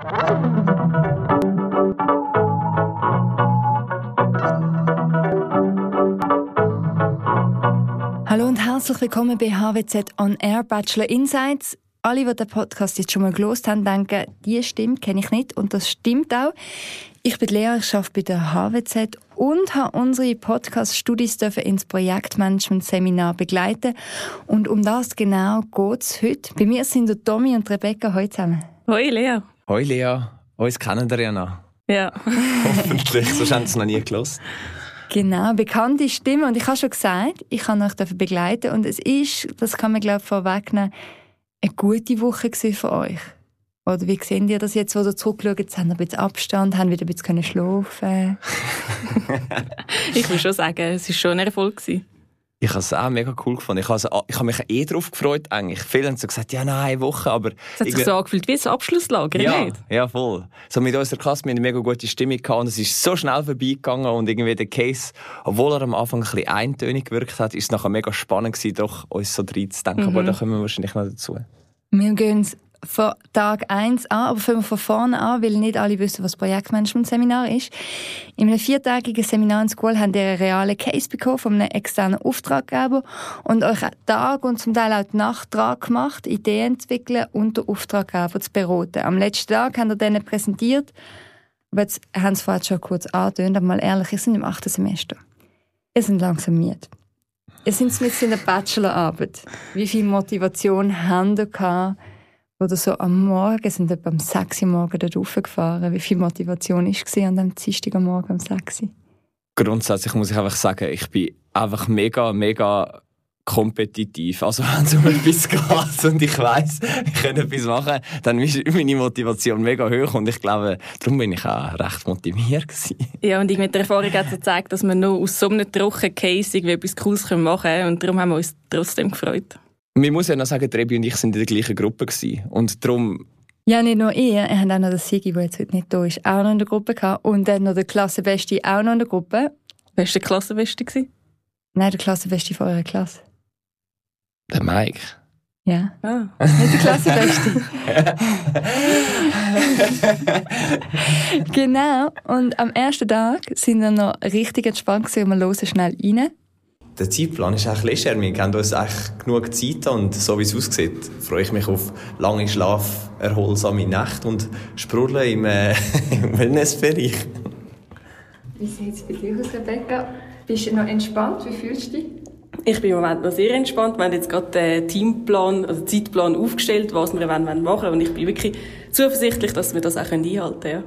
Hallo und herzlich willkommen bei HWZ On Air Bachelor Insights. Alle, die den Podcast jetzt schon mal gelost haben, denken, die Stimme kenne ich nicht und das stimmt auch. Ich bin Lea, ich arbeite bei der HWZ und habe unsere Podcast-Studis ins Projektmanagement-Seminar begleiten. Und um das genau geht es heute. Bei mir sind Tommy und Rebecca heute zusammen. Hoi Lea. Hoi Lea. Uns kennen wir ja noch. Ja. Hoffentlich, sonst haben sie es noch nie gelost. Genau, bekannte Stimme. Und ich habe schon gesagt, ich kann euch begleiten. Und es ist, das kann man glaube ich vorwegnehmen, eine gute Woche für euch. Oder wie sehen ihr das jetzt, wo ihr zurückschaut? Jetzt haben wir ein bisschen Abstand, haben wieder ein bisschen schlafen Ich will schon sagen, es war schon ein Erfolg. Gewesen. Ich habe es auch mega cool gefunden. Ich habe, ich habe mich eh darauf gefreut eigentlich. Viele haben so gesagt, ja, nein, eine Woche, aber... Es hat sich so angefühlt wie ein Abschlusslager, ja, nicht? Ja, voll. So mit unserer Klasse, wir eine mega gute Stimmung gehabt und es ist so schnell vorbeigegangen und irgendwie der Case, obwohl er am Anfang ein bisschen eintönig gewirkt hat, ist es nachher mega spannend gewesen, doch uns so reinzudenken. Mhm. Aber da kommen wir wahrscheinlich noch dazu. Wir gehen von Tag 1 an, aber fangen wir von vorne an, weil nicht alle wissen, was Projektmanagement-Seminar ist. In einem viertägigen Seminar in School haben ihr einen realen Case bekommen von einem externen Auftraggeber und euch Tag und zum Teil auch die Nacht dran gemacht, Ideen entwickeln und den Auftraggeber zu beraten. Am letzten Tag haben wir denen präsentiert, aber jetzt haben sie vorhin schon kurz angetönt, aber mal ehrlich, ihr seid im achten Semester. Ihr seid langsam müde. Ihr seid mit in der Bachelorarbeit. Wie viel Motivation habt ihr gehabt, oder so am Morgen, sind etwa am 6 Uhr morgen dort raufgefahren. Wie viel Motivation war an dem Dienstag am Morgen um 6 Uhr? Grundsätzlich muss ich einfach sagen, ich bin einfach mega, mega kompetitiv. Also wenn es um etwas geht und ich weiß, ich kann etwas machen, dann ist meine Motivation mega hoch und ich glaube, darum bin ich auch recht motiviert gewesen. Ja, und ich mit der Erfahrung hat gezeigt, dass wir noch aus so einem trockenen Case etwas Cooles machen können und darum haben wir uns trotzdem gefreut. Man muss ja noch sagen, Trebi und ich sind in der gleichen Gruppe gewesen. und darum ja, nicht nur ihr, ihr habt auch noch den Sigi, der jetzt heute nicht da ist, auch noch in der Gruppe gehabt. Und dann noch der Klassenbeste auch noch in der Gruppe. Wer war der Klassenbeste? Gewesen? Nein, der Klassenbeste von eurer Klasse. Der Mike. Ja. Ah. Nicht der Klassenbeste. genau. Und am ersten Tag sind wir noch richtig entspannt und wir hören schnell rein der Zeitplan ist eigentlich leger. Wir haben uns echt genug Zeit und so wie es aussieht, freue ich mich auf lange Schlaf, erholsame Nächte und Sprudeln im, äh, im Wellnessbereich. Wie sieht es bei dir aus, Rebecca? Bist du noch entspannt? Wie fühlst du dich? Ich bin im Moment noch sehr entspannt. Wir haben jetzt gerade den Teamplan, also Zeitplan aufgestellt, was wir machen wollen. Und ich bin wirklich zuversichtlich, dass wir das auch einhalten können.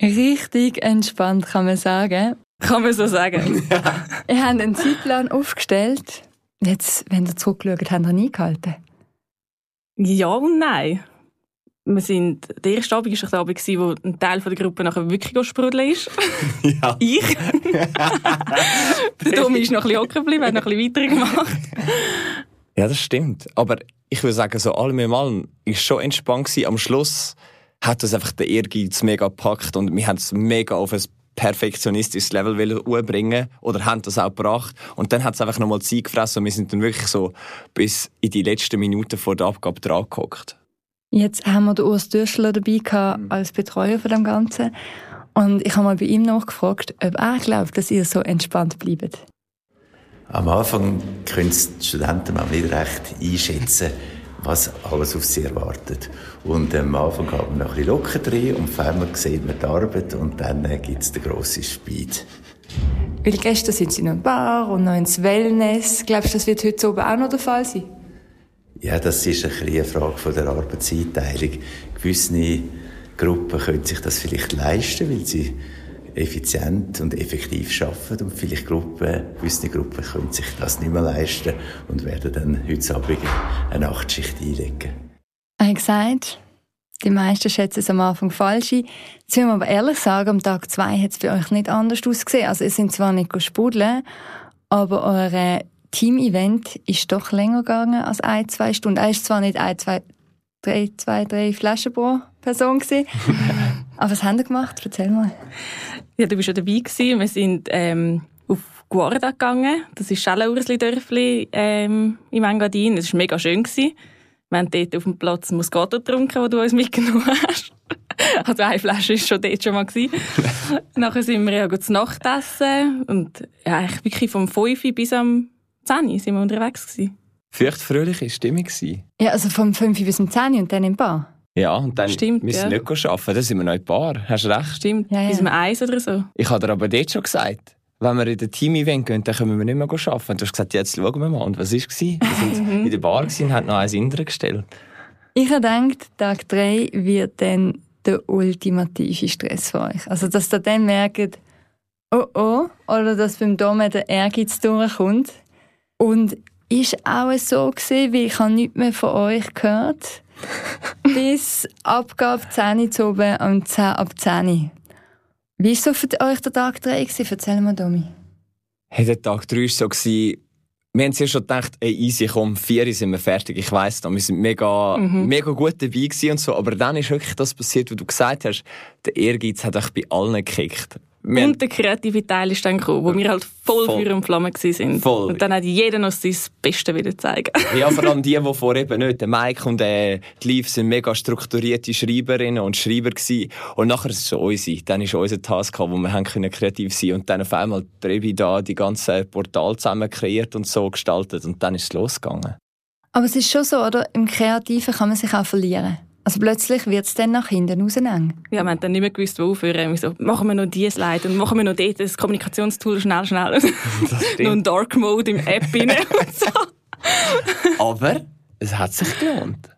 Ja. Richtig entspannt, kann man sagen. Kann man so sagen. Ja. Ihr habt einen Zeitplan aufgestellt. Jetzt, wenn ihr zurückschaut, habt ihr ihn eingehalten? Ja und nein. Wir sind, der erste Abend war der Abend, wo ein Teil der Gruppe nachher wirklich sprudeln ist. Ja. Ich. der Tommy ist noch ein bisschen hocken geblieben, hat noch ein bisschen weitergemacht. Ja, das stimmt. Aber ich würde sagen, so allem im allem war schon entspannt gewesen. Am Schluss hat uns einfach der Ehrgeiz mega gepackt und wir haben es mega auf ein perfektionistisches Level umbringen oder haben das auch gebracht. Und dann hat es einfach nochmal Zeit gefressen und wir sind dann wirklich so bis in die letzten Minuten vor der Abgabe dran gehockt. Jetzt haben wir den Urs Dürschler dabei gehabt, mhm. als Betreuer von dem Ganzen. Und ich habe mal bei ihm nachgefragt, ob er glaubt, dass ihr so entspannt bleibt. Am Anfang können die Studenten mal nicht recht einschätzen, was alles auf sie erwartet. Und am Anfang hat man noch ein bisschen locker drin und einmal sieht man die Arbeit und dann gibt es den grossen Speed. Weil gestern sind sie noch in Bar und noch ins Wellness. Glaubst du, das wird heute oben auch noch der Fall sein? Ja, das ist ein eine Frage von der Arbeitseinteilung. Gewisse Gruppen können sich das vielleicht leisten, weil sie effizient und effektiv arbeiten und vielleicht Gruppen, gewisse Gruppen können sich das nicht mehr leisten und werden dann heute Abend eine Nachtschicht einlegen. Ich habe gesagt, die meisten schätzen es am Anfang falsch ein. Jetzt müssen wir aber ehrlich sagen, am Tag zwei hat es bei euch nicht anders ausgesehen. Also ihr sind zwar nicht sprudeln, aber euer Team-Event ist doch länger gegangen als ein, zwei Stunden. Er ist zwar nicht ein, zwei, drei, zwei, drei Flaschen pro Person gewesen. aber was haben ihr gemacht? Erzähl mal. Ja, du warst ja dabei gewesen. Wir sind ähm, auf Guarda gegangen. Das ist Schellenursli-Dörfli ähm, im Engadin. Es war mega schön. Gewesen. Wir haben dort auf dem Platz Muscato getrunken, den du uns mitgenommen hast. Also eine Flasche war schon dort schon mal. Nachher sind wir ja zu Nacht essen und ja, eigentlich wirklich vom 5 bis am 10 sind wir unterwegs gewesen. Feuchtfröhliche Stimmung gewesen. Ja, also vom 5 bis zum 10 und dann im Bar. Ja, und dann Stimmt, müssen wir ja. nicht arbeiten, dann sind wir noch in Bar. Hast recht. Stimmt, Ja, ja. bis um 1 oder so. Ich habe dir aber dort schon gesagt, wenn wir in den Team-Event gehen, dann können wir nicht mehr arbeiten. Und du hast gesagt, jetzt schauen wir mal. Und was war es? Wir sind in der Bar gewesen und haben noch eins Indre gestellt. Ich habe gedacht, Tag 3 wird dann der ultimative Stress für euch. Also, dass ihr dann merkt, oh oh, oder dass beim Dome der Ehrgeiz durchkommt. Und ist auch so gewesen, weil ich habe nichts mehr von euch gehört. bis Abgabe 10 zu oben und 10 ab 10. Wie war so für euch der Tag 3 gewesen? Erzähl mal, Domi. Hey, der Tag 3 war so, gewesen, wir haben zuerst schon gedacht, ey, easy, komm, vier Uhr sind wir fertig. Ich weiss noch, wir sind mega, mega gut dabei und so. Aber dann ist wirklich das passiert, was du gesagt hast. Der Ehrgeiz hat euch bei allen gekickt. Und der kreative Teil ist dann gekommen, wo wir halt voll, Voll. Feuer und Flamme waren. Voll. Und dann hat jeder noch sein Beste wieder zeigen. Ja, vor allem die, die vorher eben nicht. Der Mike und äh, die Liv sind mega strukturierte Schreiberinnen und Schreiber gewesen. Und nachher ist es schon unsere. Dann ist unser Task wo wir haben können kreativ sein Und dann auf einmal die Rebi da die ganze Portal zusammen kreiert und so gestaltet. Und dann ist es losgegangen. Aber es ist schon so, oder? Im Kreativen kann man sich auch verlieren. Also plötzlich wird es dann nach hinten raus eng. Ja, wir haben dann nicht mehr gewusst, wo aufhören. Wir so, machen wir noch diese Slide und machen wir noch dort das Kommunikationstool schnell, schnell. noch ein Dark Mode im App rein und so. Aber es hat sich gelohnt.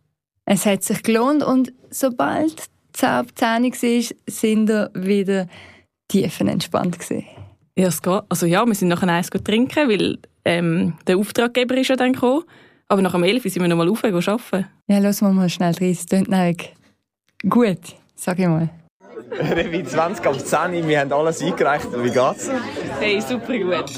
Es hat sich gelohnt und sobald 10 ab 10 war, sind wir wieder tiefenentspannt gewesen. Ja, es geht. Also ja, wir sind nachher eins trinken, weil ähm, der Auftraggeber ist ja dann gekommen. Aber nach dem 11 Uhr sind wir nochmal rauf und arbeiten. Ja, lassen wir mal schnell rein. Es klingt nämlich gut, sag ich mal. Revi 20 auf 10, wir haben alles eingereicht. Wie geht's? Hey, super gut.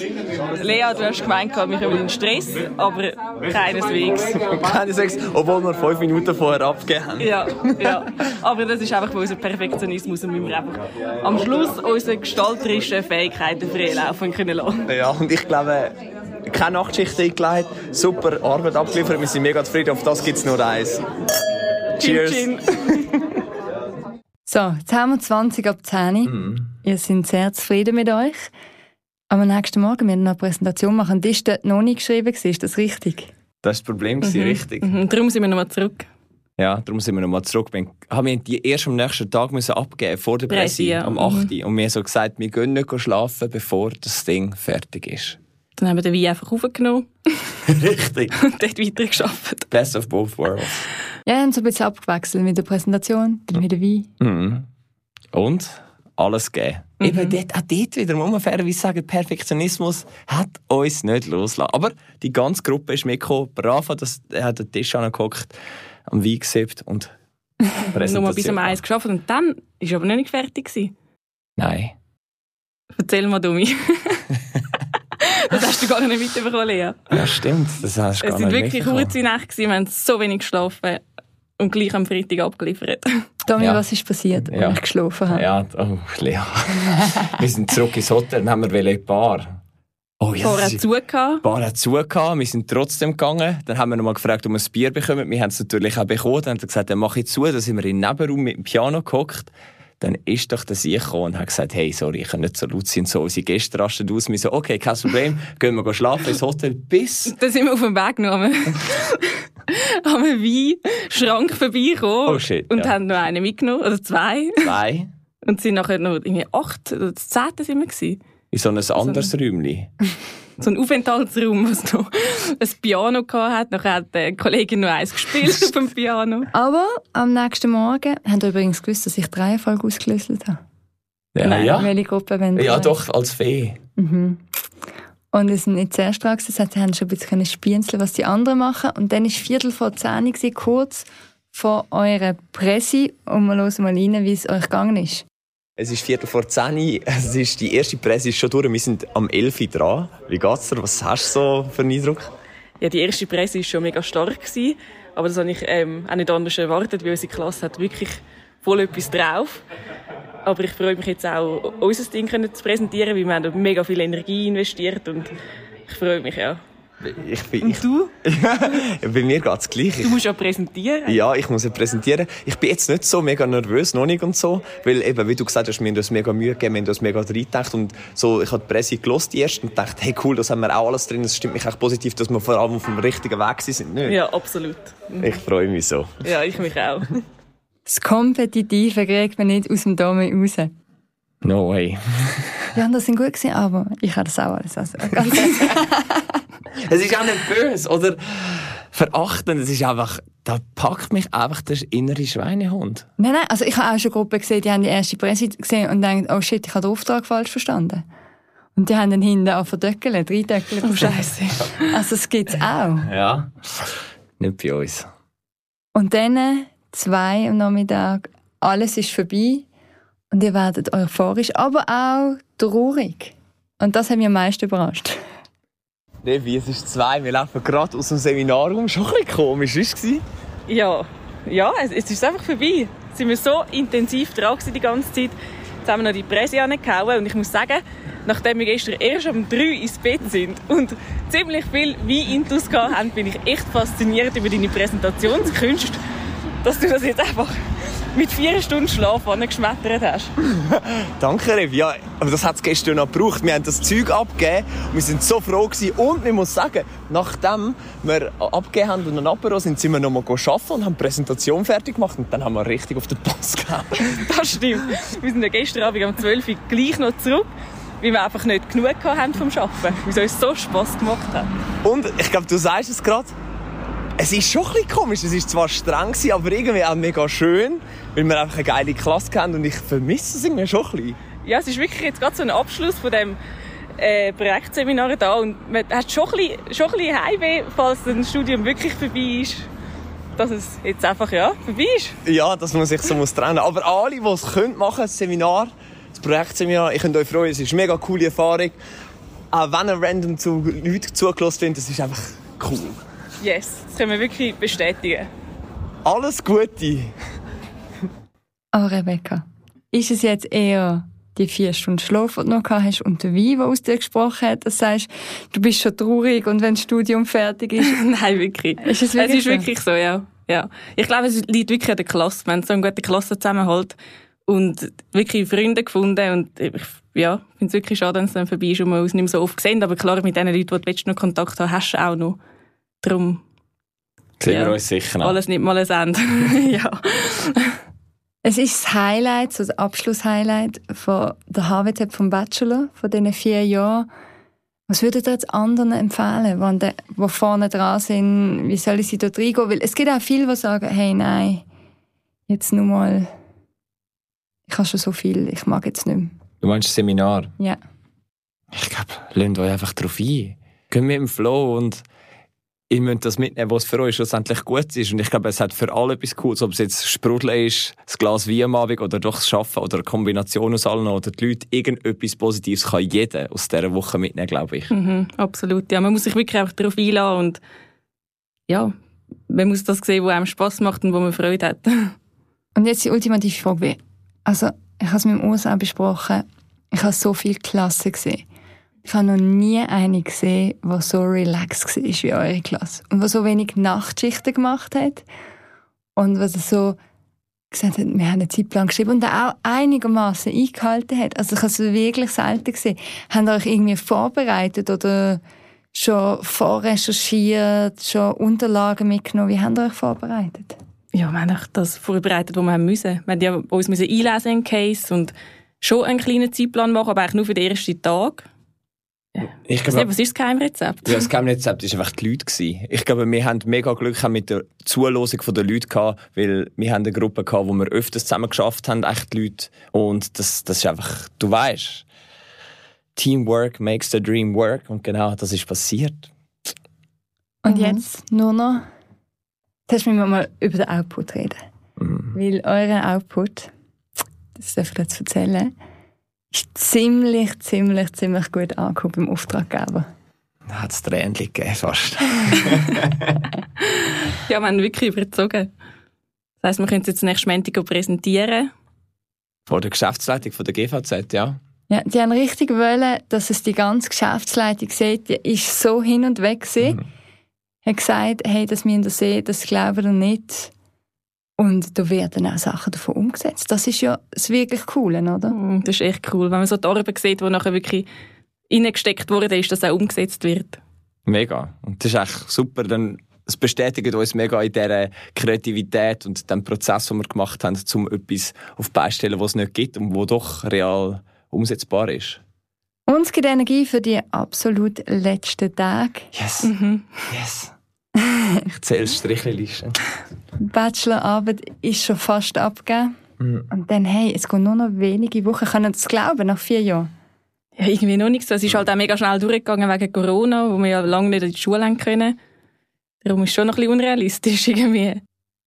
Lea, du hast gemeint, wir haben einen Stress, aber keineswegs. Keine Sex, obwohl wir fünf Minuten vorher abgegeben haben. Ja, ja. Aber das ist einfach unser Perfektionismus und müssen wir einfach am Schluss unsere gestalterischen Fähigkeiten freilaufen können lassen. Ja, und ich glaube, keine Nachtschicht eingelegt, super Arbeit abgeliefert, wir sind mega zufrieden, auf das gibt es nur eins. Cheers! Chin, So, jetzt haben wir 20 ab 10. Ihr seid sehr zufrieden mit euch. Am nächsten Morgen werden wir noch eine Präsentation machen. Die ist dort noch nicht geschrieben, ist das richtig? Das war das Problem, mhm. richtig. Mhm, Darum sind wir nochmal zurück. Ja, darum sind wir nochmal zurück. Wir haben die erst am nächsten Tag müssen abgeben vor der Presse, Presse, ja. am 8. Und wir haben so gesagt, wir gehen nicht schlafen, bevor das Ding fertig ist. Dann haben wir den Wein einfach aufgenommen Richtig. und dort weitergearbeitet. Best of both worlds. Ja, wir haben so ein bisschen abgewechselt mit der Präsentation, dann mit der Wein. Mhm. Und alles gegeben. Eben dort, auch dort wieder, muss man fairerweise sagen, Perfektionismus hat uns nicht losgelassen. Aber die ganze Gruppe ist mitgekommen. Bravo, dass er hat den Tisch angeguckt, am Wein gesippt und Nochmal bis um eins geschafft und dann ist aber noch nicht fertig gewesen. Nein. Erzähl mal, Domi. Das hast du gar nicht mitbekommen, Lea. Ja, stimmt. Das hast du Es gar sind nicht wirklich kurze Nächte gewesen, wir haben so wenig geschlafen und gleich am Freitag abgeliefert. Domi, Ja. was ist passiert, Ja. als ich geschlafen habe? Ja, oh, Lea. wir sind zurück ins Hotel und haben wir die Bar. Oh, ja, das ist- zu Bar hat zugehört, wir sind trotzdem gegangen. Dann haben wir noch mal gefragt, ob wir ein Bier bekommen. Wir haben es natürlich auch bekommen. Dann hat er gesagt, dann mach ich zu. Dann sind wir in den Nebenraum mit dem Piano gehockt. Dann ist doch der Sieg gekommen und hat gesagt, hey, sorry, ich kann nicht so laut sein. So, unsere Gäste rasten aus. Wir so, okay, kein Problem. Gehen wir schlafen ins Hotel bis... Dann sind wir auf dem Weg noch am, am Weinschrank vorbeigekommen Oh, shit, und ja. haben noch einen mitgenommen, oder zwei. Zwei. Und sind nachher noch irgendwie acht oder das zehnte sind wir gewesen. In so ein anderes Räumchen. So ein Aufenthaltsraum, was noch ein Piano hatte. Nachher hat die Kollegin noch eins gespielt auf dem Piano. Aber am nächsten Morgen, habt ihr übrigens gewusst, dass ich die Reihenfolge ausgelöst habe? Ja, Nein, ja. Welche Gruppe wollen Ja, doch, als Fee. Mhm. Und es sind nicht zuerst dran sie haben schon ein bisschen spienzeln, was die anderen machen. Und dann war Viertel vor zehn, kurz vor eurer Presse. Und wir hören mal rein, wie es euch gegangen ist. Es ist Viertel vor zehn. Es ist, die erste Presse ist schon durch. Wir sind am 11 Uhr dran. Wie geht's dir? Was hast du so für einen Eindruck? Ja, die erste Presse war schon mega stark. Gewesen, aber das habe ich ähm, auch nicht anders erwartet, weil unsere Klasse hat wirklich voll etwas drauf. Aber ich freue mich jetzt auch, unser Ding zu präsentieren, weil wir haben mega viel Energie investiert und ich freue mich, ja. Ich bin, Und du? bei mir geht es gleich. Du musst ja präsentieren. Ja, ich muss ja präsentieren. Ich bin jetzt nicht so mega nervös, noch nicht und so. Weil eben, wie du gesagt hast, wir haben uns mega Mühe gegeben, wir haben uns mega reingedacht. Und so, ich habe die Presse gelost erst und dachte, hey cool, das haben wir auch alles drin. Es stimmt mich echt positiv, dass wir vor allem auf dem richtigen Weg sind. Nicht? Ja, absolut. Ich freue mich so. Ja, ich mich auch. Das Kompetitive kriegt man nicht aus dem Dome raus. No way. Die anderen sind gut gewesen, aber ich habe das auch alles. Also, ganz ehrlich. Es ist auch nicht böse oder verachtend. Es ist einfach, da packt mich einfach der innere Schweinehund. nein, nein, also ich habe auch schon Gruppen gesehen, die haben die erste Presse gesehen und denken, oh shit, ich habe den Auftrag falsch verstanden. Und die haben dann hinten auch verdöckelt, reindöckelt. Oh, Scheiße. Also das gibt's auch. Ja. Nicht bei uns. Und dann zwei am Nachmittag, alles ist vorbei und ihr werdet euphorisch, aber auch traurig. Und das hat mich am meisten überrascht. Levi, es ist zwei. Wir laufen gerade aus dem Seminarraum. Schon ein bisschen komisch, ist es? Ja, ja es, es ist einfach vorbei. Sind wir so intensiv dran die ganze Zeit. Jetzt haben wir noch die Presse angehauen und ich muss sagen, nachdem wir gestern erst um drei ins Bett sind und ziemlich viel Wein-Intus gehabt haben, bin ich echt fasziniert über deine Präsentationskünste, dass du das jetzt einfach mit vier Stunden Schlaf angeschmettert hast. Danke, Rev. Ja, aber das hat es gestern noch gebraucht. Wir haben das Zeug abgegeben und wir sind so froh gewesen. Und ich muss sagen, nachdem wir abgegeben haben und einen Apero sind, sind wir noch mal arbeiten und haben die Präsentation fertig gemacht. Und dann haben wir richtig auf den Pass gegeben. Das stimmt. Wir sind ja gestern Abend um 12 Uhr gleich noch zurück, weil wir einfach nicht genug hatten vom Arbeiten. Weil es uns so Spass gemacht hat. Und ich glaube, du sagst es gerade. Es ist schon ein bisschen komisch. Es ist zwar streng, gewesen, aber irgendwie auch mega schön, weil wir einfach eine geile Klasse haben und ich vermisse es irgendwie schon ein bisschen. Ja, es ist wirklich jetzt gerade so ein Abschluss von dem äh, Projektseminar da und man hat schon ein bisschen, schon ein bisschen Heimweh, falls ein Studium wirklich vorbei ist, dass es jetzt einfach ja, vorbei ist. Ja, dass man sich so muss trennen muss. Aber alle, die es können, machen das Seminar, das Projektseminar, ich könnt euch freuen, es ist eine mega coole Erfahrung. Auch wenn ihr random zu Leuten zugelassen findet, es ist einfach cool. Yes, das können wir wirklich bestätigen. Alles Gute! Aber Rebecca, ist es jetzt eher die vier Stunden Schlaf, die du noch gehabt hast und der Wein, der aus dir gesprochen hat, dass du sagst, du bist schon traurig und wenn das Studium fertig ist, Nein, wirklich. Ist es wirklich es ist so? wirklich so, ja. ja. Ich glaube, es liegt wirklich an der Klasse. Wir haben so eine gute Klasse zusammenhalt und wirklich Freunde gefunden und ich ja, finde es wirklich schade, wenn es dann vorbei ist und wir uns nicht mehr so oft sehen. Aber klar, mit den Leuten, die du noch Kontakt haben, hast du auch noch. Darum Sehen Ja. wir uns sicher noch. alles nicht mal ein Ende. ja. es ist das Highlight, so das Abschlusshighlight von der HWZ vom Bachelor, von diesen vier Jahren. Was würdet ihr jetzt anderen empfehlen, wenn die, die vorne dran sind, wie soll ich sie dort reingehen? Weil es gibt auch viele, die sagen, hey, nein, jetzt nur mal, ich habe schon so viel, ich mag jetzt nicht mehr. Du meinst das Seminar? Ja. Ich glaube, lasst euch einfach drauf ein. Geht mit dem Flow und ihr müsst das mitnehmen, was für euch schlussendlich gut ist. Und ich glaube, es hat für alle etwas Cooles, ob es jetzt Sprudeln ist, das Glas Wein am Abend oder doch das Arbeiten oder eine Kombination aus allen oder die Leute, irgendetwas Positives kann jeder aus dieser Woche mitnehmen, glaube ich. Mhm, absolut. Ja, man muss sich wirklich einfach darauf einlassen und ja, man muss das sehen, was einem Spass macht und wo man Freude hat. Und jetzt die ultimative Frage. wie- Also, ich habe es mit dem USA besprochen. Ich habe so viele Klassen gesehen. Ich habe noch nie eine gesehen, die so relaxed war wie eure Klasse. Und die so wenig Nachtschichten gemacht hat. Und was so gesagt hat, wir haben einen Zeitplan geschrieben und auch einigermaßen eingehalten hat. Also ich habe es wirklich selten gesehen. Habt ihr euch irgendwie vorbereitet oder schon vorrecherchiert, schon Unterlagen mitgenommen? Wie habt ihr euch vorbereitet? Ja, wir haben auch das vorbereitet, was wir haben müssen. Wir haben ja uns müssen einlesen in Case und schon einen kleinen Zeitplan machen, aber eigentlich nur für den ersten Tag. Ich nicht, was ist das Geheimrezept? Ja, das Geheimrezept war einfach die Leute. gewesen. Ich glaube, wir haben mega Glück mit der Zulosung der Leute gehabt, weil wir haben eine Gruppe gehabt, wo wir öfters zusammen geschafft haben, echt Leute. Und das, das ist einfach, du weißt, Teamwork makes the dream work. Und genau, das ist passiert. Und Mhm. jetzt nur noch, jetzt müssen wir mal über den Output reden. Mhm. Weil euer Output, das darf ich jetzt erzählen, ist ziemlich, ziemlich, ziemlich gut angekommen beim Auftraggeber. Da hat es Tränen gegeben, fast. Ja, wir haben wirklich überzogen. Das heisst, wir können es jetzt nächstes Montag präsentieren. Vor der Geschäftsleitung von der GVZ, ja. Ja, die haben richtig wollen, dass es die ganze Geschäftsleitung sieht. Die ist so hin und weg gewesen. Mhm. Hat gesagt, hey, das müssen wir sehen, das glauben wir nicht. Und da werden auch Sachen davon umgesetzt. Das ist ja das wirklich Coole, oder? Mhm, das ist echt cool, wenn man so die Arbeit sieht, die nachher wirklich reingesteckt wurde, ist, dass auch umgesetzt wird. Mega. Und das ist echt super. Dann es bestätigt uns mega in dieser Kreativität und dem Prozess, den wir gemacht haben, um etwas auf die Beine zu stellen, was es nicht gibt und wo doch real umsetzbar ist. Uns gibt Energie für die absolut letzten Tage. Yes. Mhm. Yes. ich zähle Strichlisten. Bachelorarbeit ist schon fast abgegeben. Mhm. Und dann, hey, es gehen nur noch wenige Wochen. Können Sie das glauben, nach vier Jahren? Ja, irgendwie noch nicht so. Es ist halt auch mega schnell durchgegangen wegen Corona, wo wir ja lange nicht in die Schule haben können. Darum ist es schon noch ein bisschen unrealistisch irgendwie.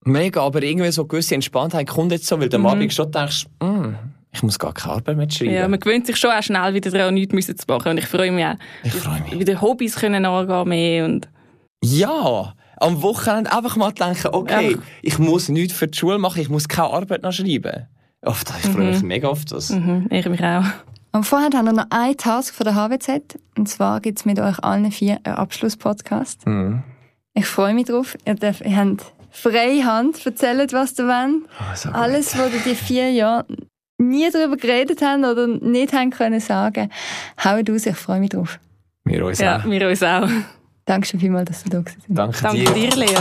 Mega, aber irgendwie so gewisse Entspanntheit kommt jetzt so, weil du am mhm. Abend schon denkst, mm, ich muss gar keine Arbeit mehr schreiben. Ja, man gewöhnt sich schon auch schnell wieder daran, nichts zu machen. Und ich freue mich auch. Ich freue mich. Wieder Hobbys können angehen mehr und... Ja! Am Wochenende einfach mal denken, okay, ja. ich muss nichts für die Schule machen, ich muss keine Arbeit noch schreiben. Oft, ich freue mich mhm. mega auf das. Mhm, ich mich auch. Und vorher haben wir noch einen Task von der HWZ. Und zwar gibt es mit euch allen vier einen Abschlusspodcast. Mhm. Ich freue mich drauf. Ihr, dürft, ihr habt freie Hand. Erzählt, was ihr wollt. Oh, Alles, was ihr die vier Jahre nie darüber geredet haben oder nicht haben können sagen, haut aus. Ich freue mich drauf. Wir uns ja, auch. wir uns auch. Danke schon vielmals, dass du da bist. Danke, Danke dir, dir Lea.